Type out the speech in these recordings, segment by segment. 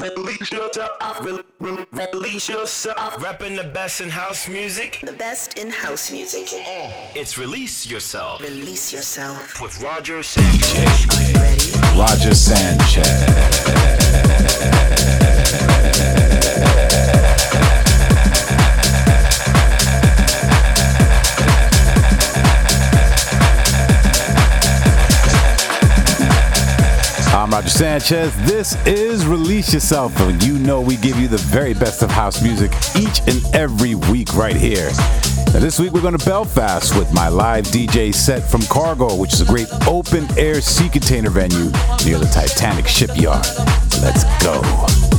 Release yourself. Release yourself. Repping the best in house music. The best in house music. It's Release Yourself Release yourself. with Roger Sanchez. Are you ready? Roger Sanchez. Roger Sanchez. This is Release Yourself, you know we give you the very best of house music each and every week right here. Now, this week we're going to Belfast with my live DJ set from Cargo, which is a great open air sea container venue near the Titanic shipyard. Let's go.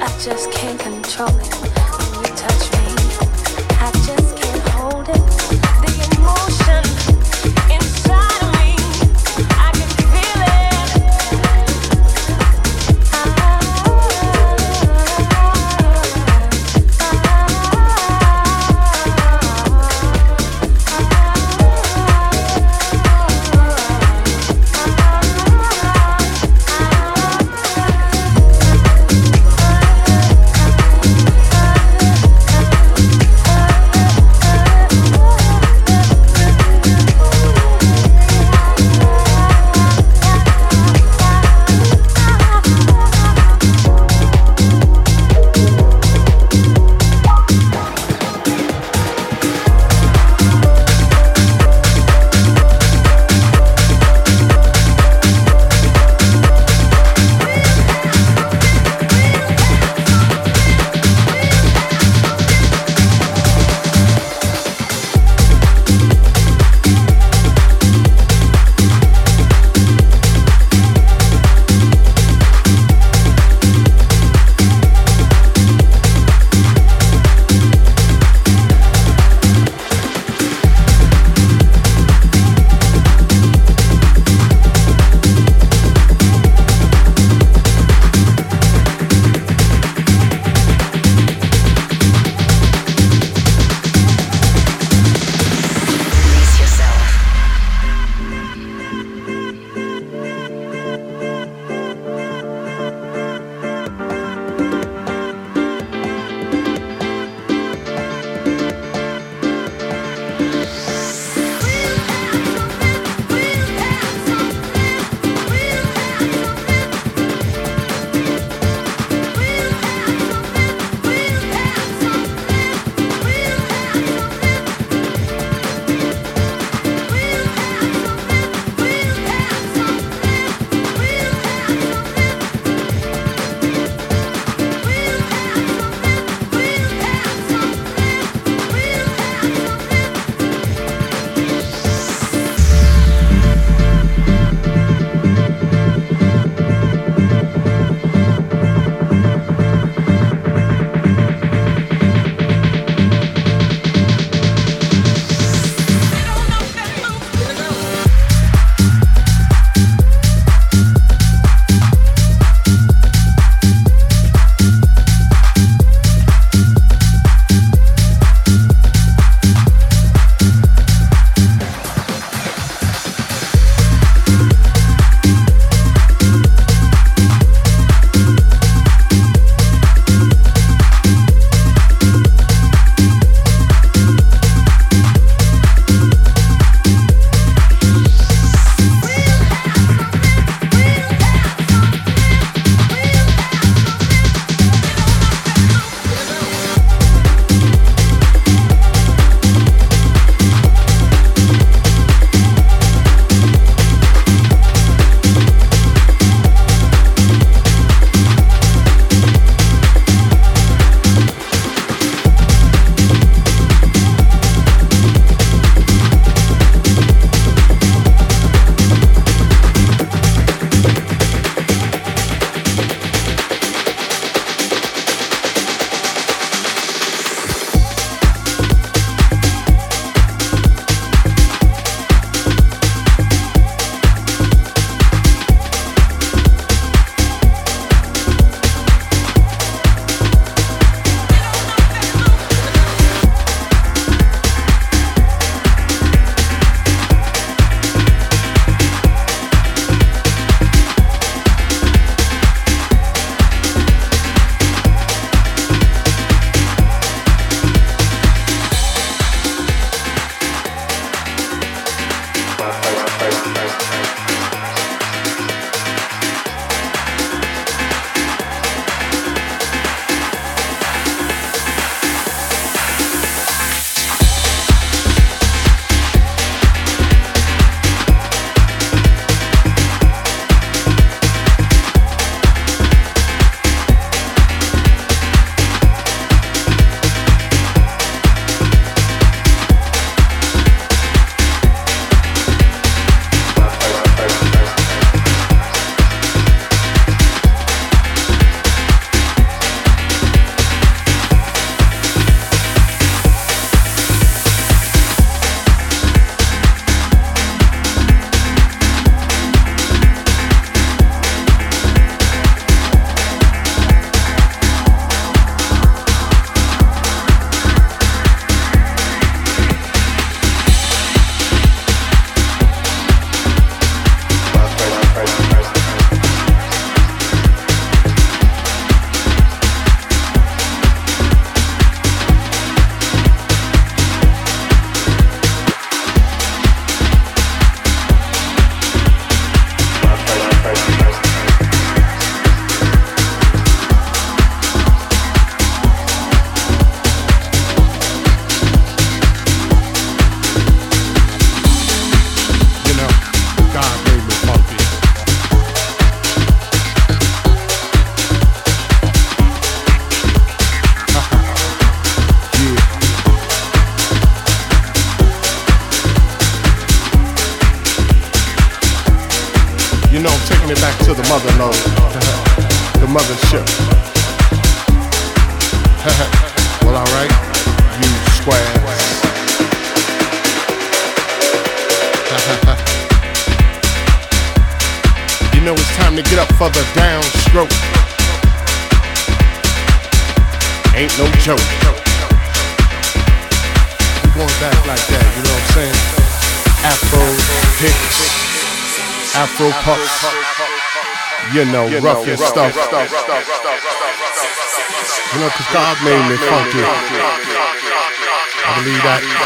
I just can't control it. You know, rough your stuff. You know, cause God made me funky. I believe that.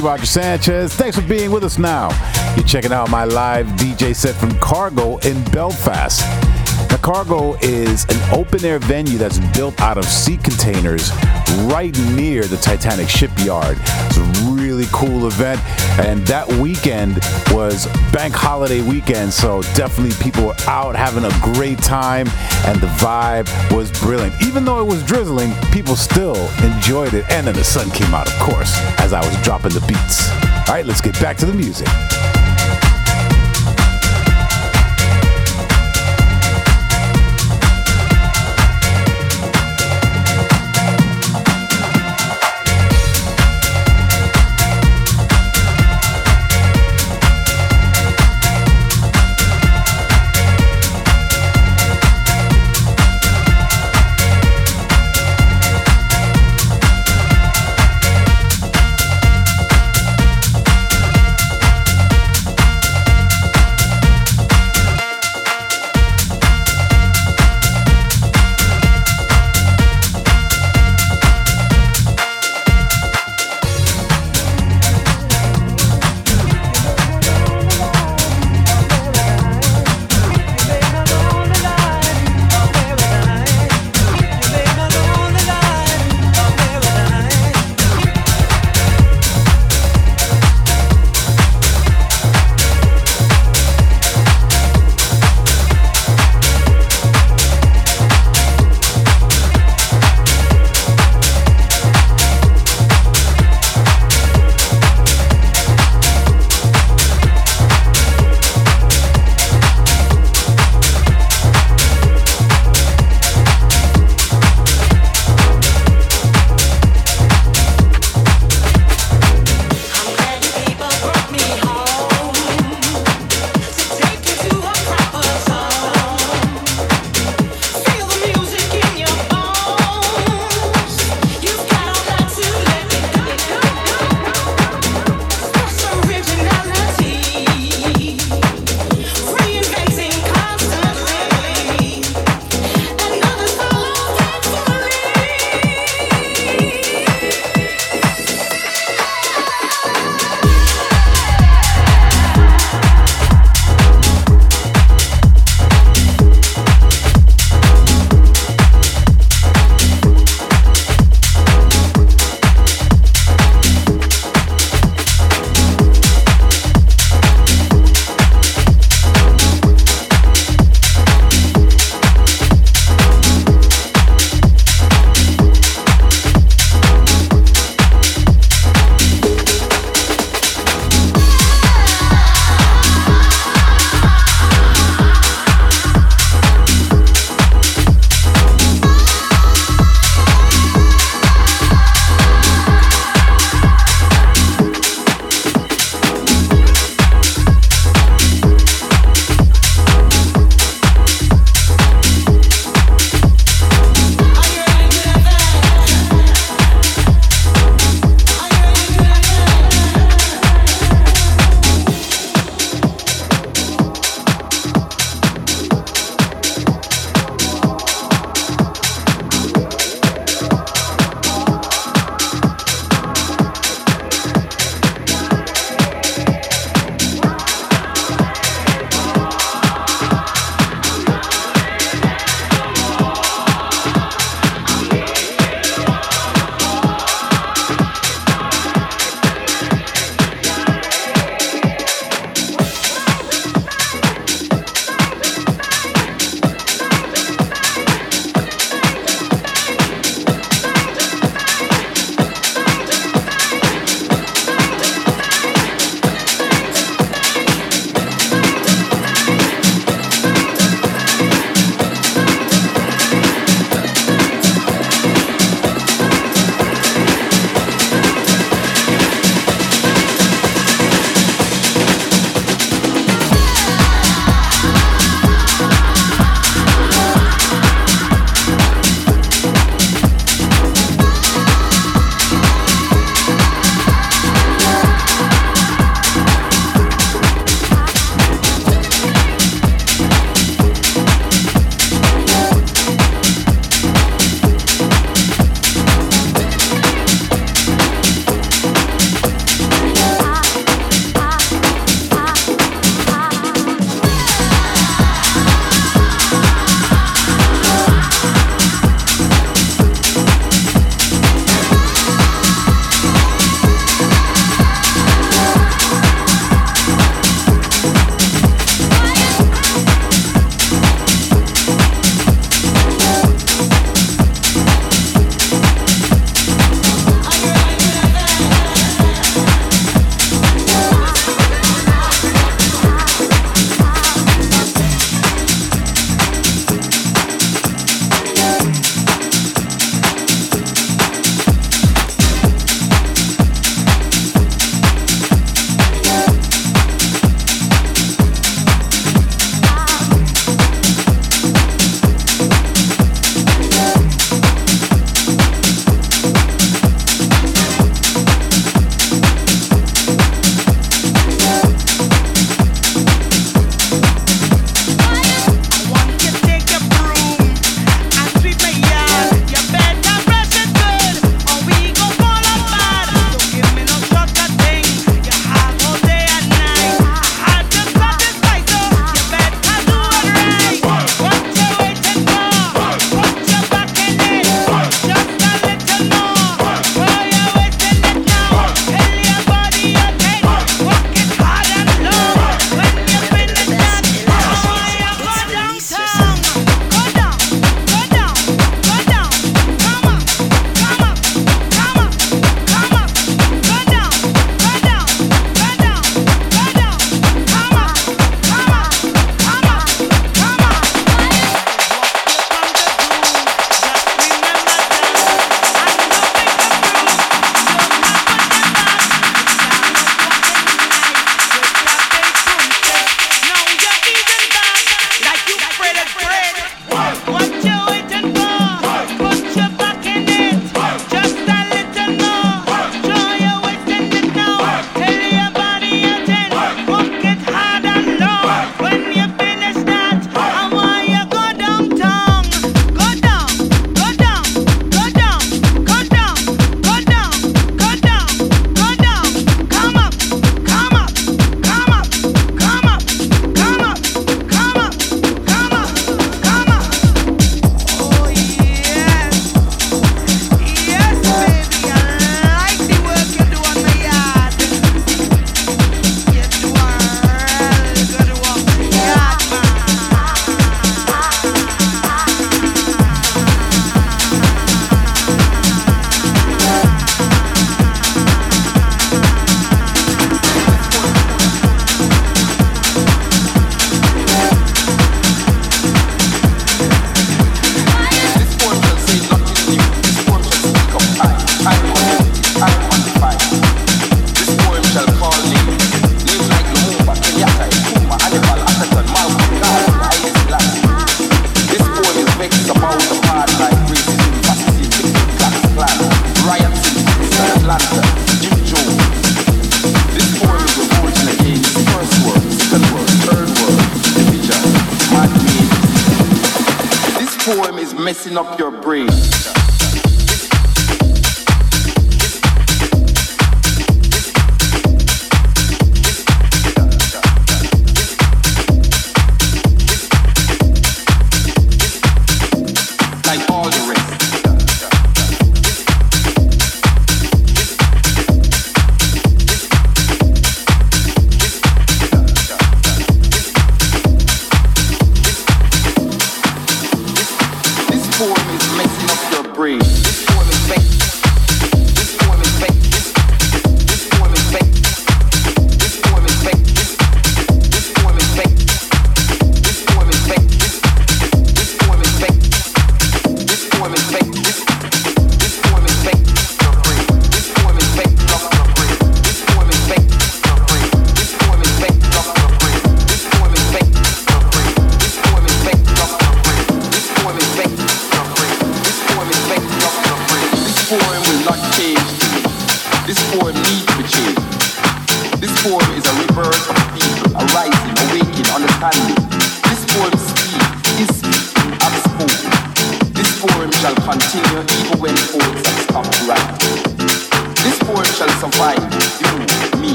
Roger Sanchez. Thanks for being with us now. You're checking out my live DJ set from Cargo in Belfast. Now, Cargo is an open air venue that's built out of sea containers right near the Titanic shipyard. It's really cool event, and that weekend was bank holiday weekend, so definitely people were out having a great time, and the vibe was brilliant. Even though it was drizzling, people still enjoyed it, and then the sun came out, of course, as I was dropping the beats. All right, let's get back to the music.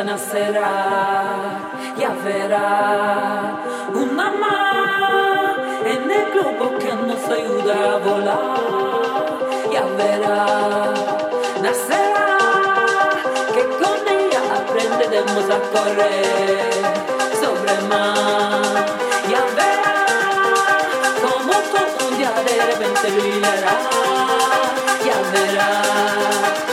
Nacerá, ya verá una mamá en el globo que nos ayuda a volar, ya verá, nacerá, que con ella aprenderemos a correr sobre el mar, ya verá, como todo un día de repente ya verá.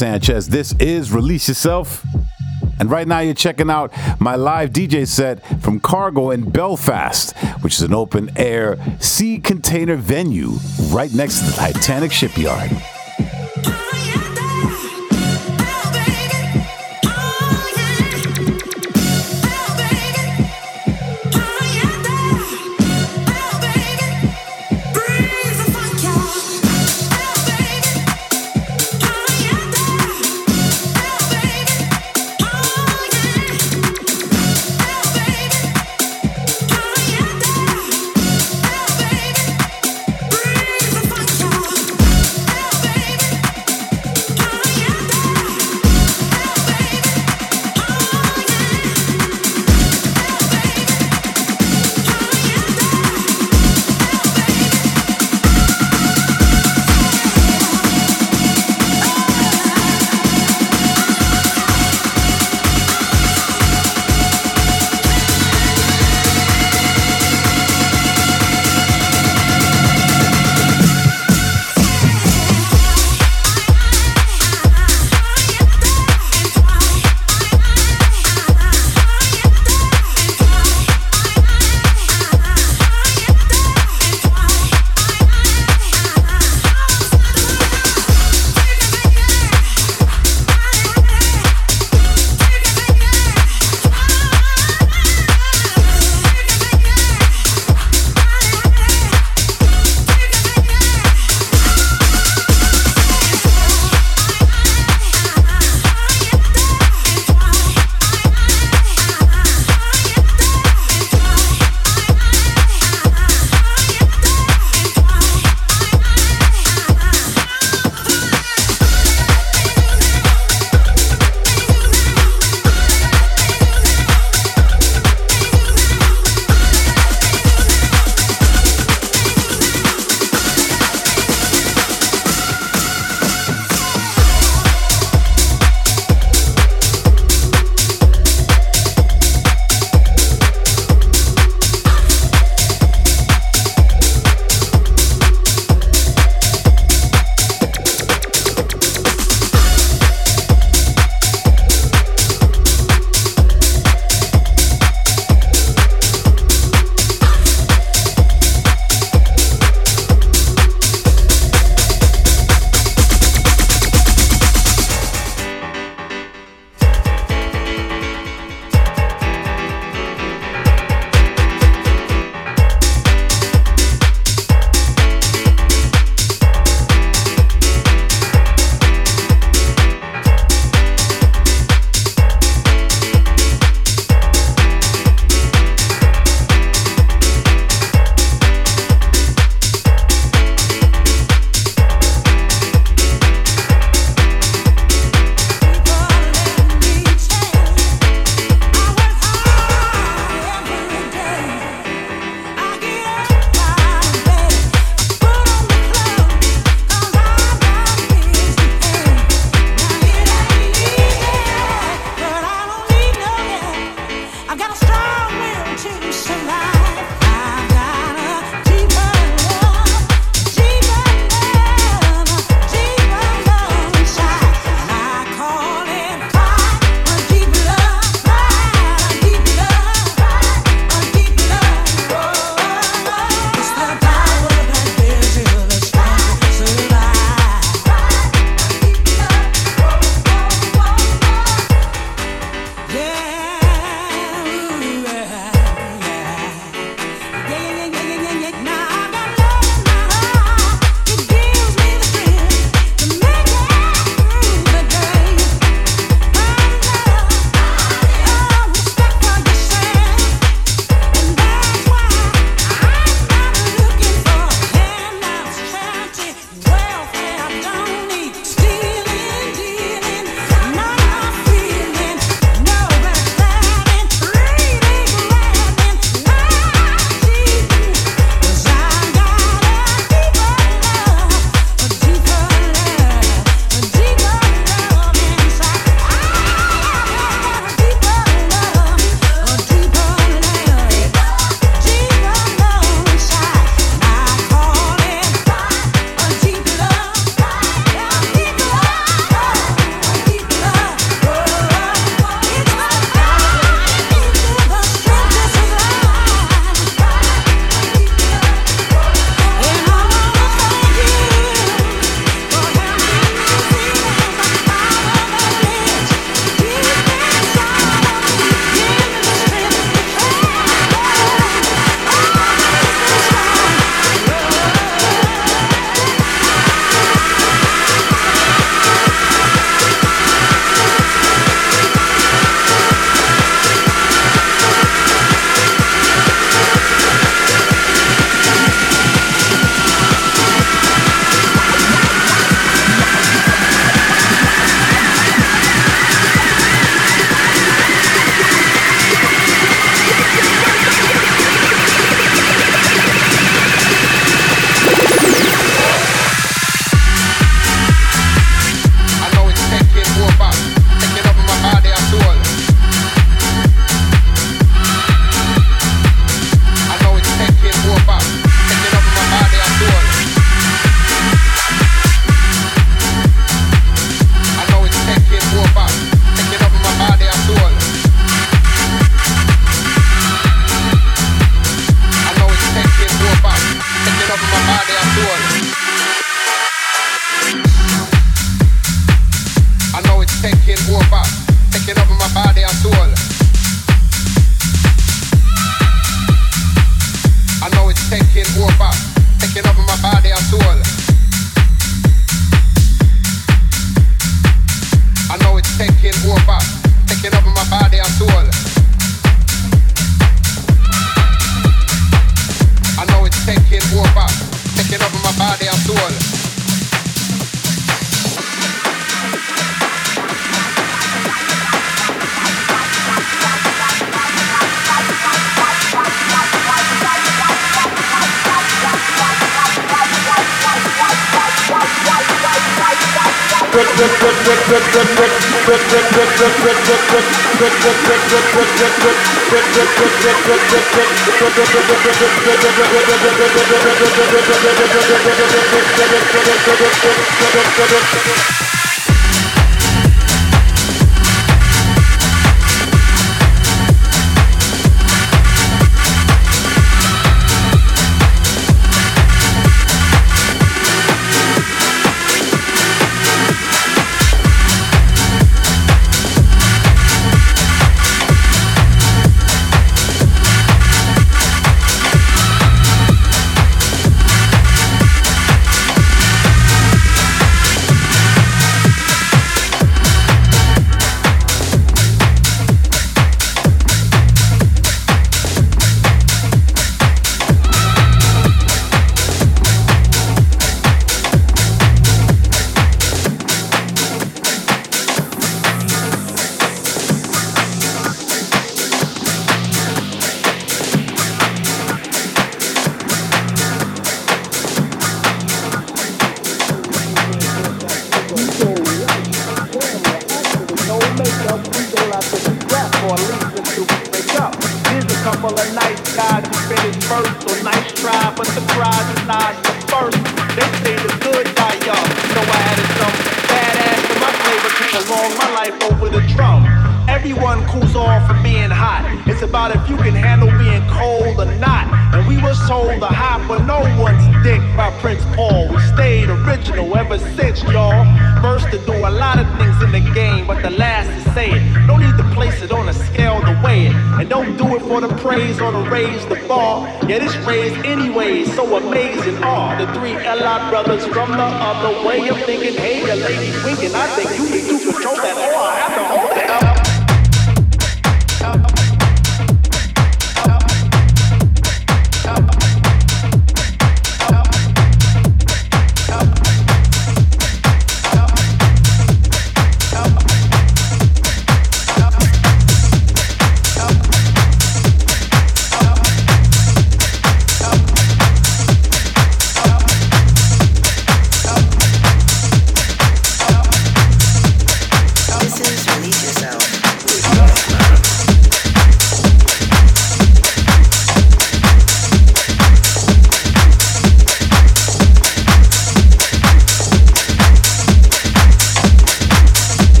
Sanchez. This is Release Yourself. And right now, you're checking out my live DJ set from Cargo in Belfast, which is an open air sea container venue right next to the Titanic shipyard.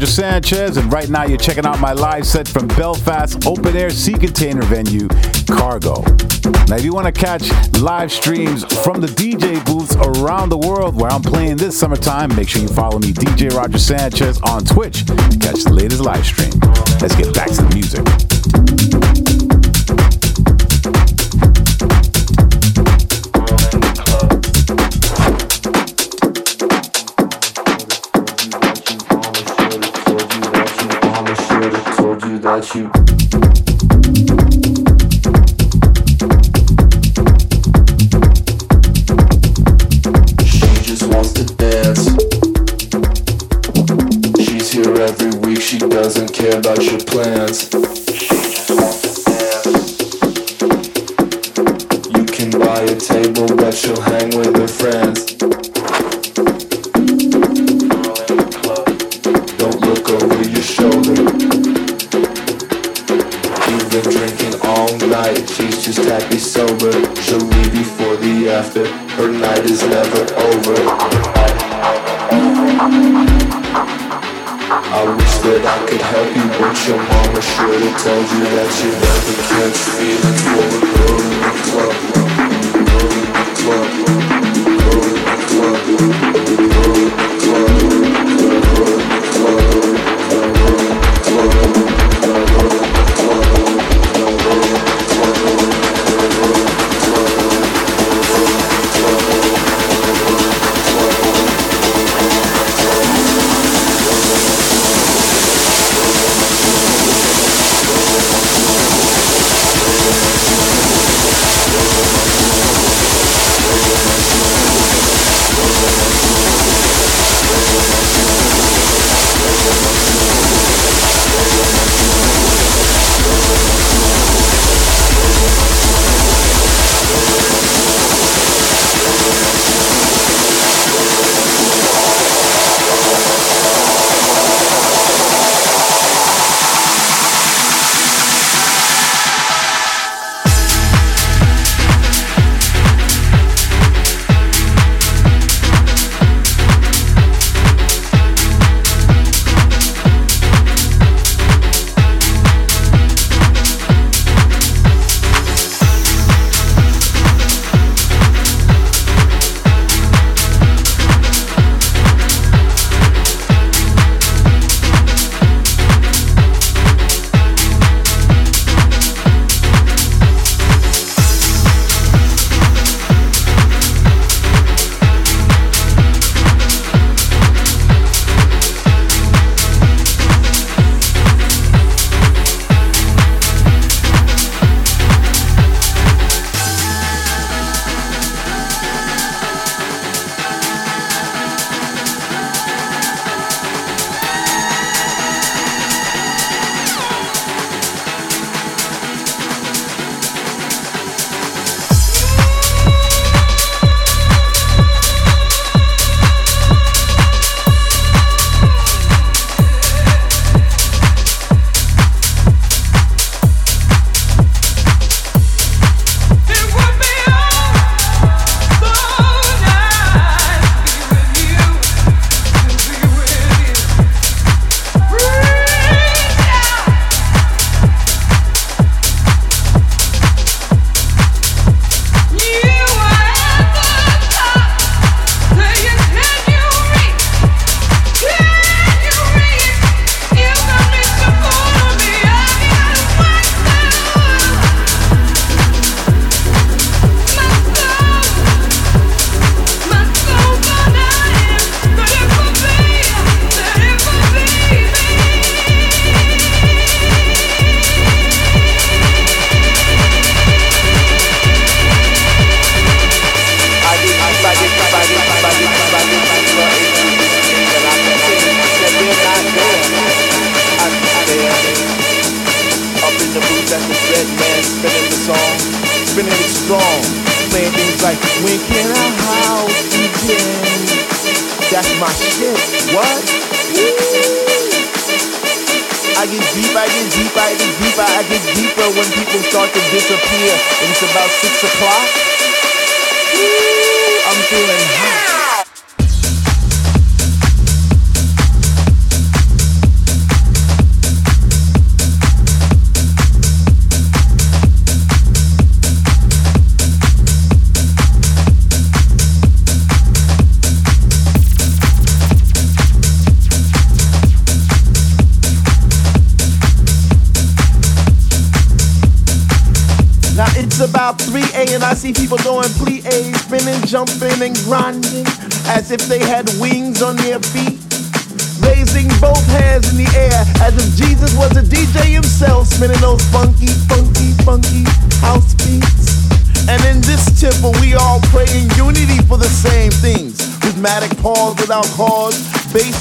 Roger Sanchez, and right now you're checking out my live set from Belfast Open Air Sea Container venue, Cargo. Now, if you want to catch live streams from the DJ booths around the world where I'm playing this summertime, make sure you follow me, DJ Roger Sanchez, on Twitch to catch the latest live stream. Let's get back to the music. You. She just wants to dance. She's here every week, she doesn't care about your plans.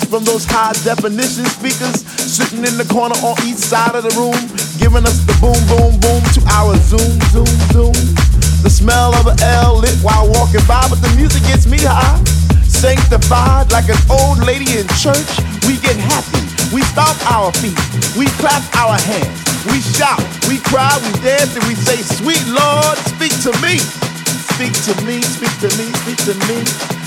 From those high definition speakers sitting in the corner on each side of the room, giving us the boom, boom, boom to our zoom, zoom, zoom. The smell of an L lit while walking by, but the music gets me high. Sanctified like an old lady in church, we get happy. We stomp our feet, we clap our hands, we shout, we cry, we dance, and we say, Sweet Lord, speak to me. Speak to me, speak to me, speak to me.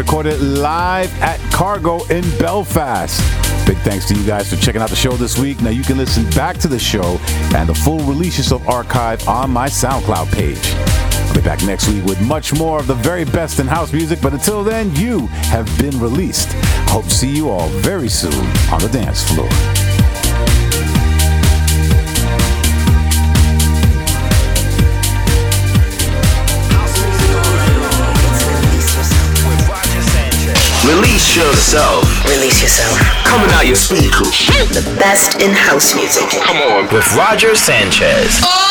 Recorded live at Cargo in Belfast. Big thanks to you guys for checking out the show this week. Now you can listen back to the show and the full releases of archive on my SoundCloud page. I'll be back next week with much more of the very best in house music, but until then, you have been released. Hope to see you all very soon on the dance floor. Release yourself. Release yourself. Coming out your speakers. The best in house music. Come on. With Roger Sanchez. Oh!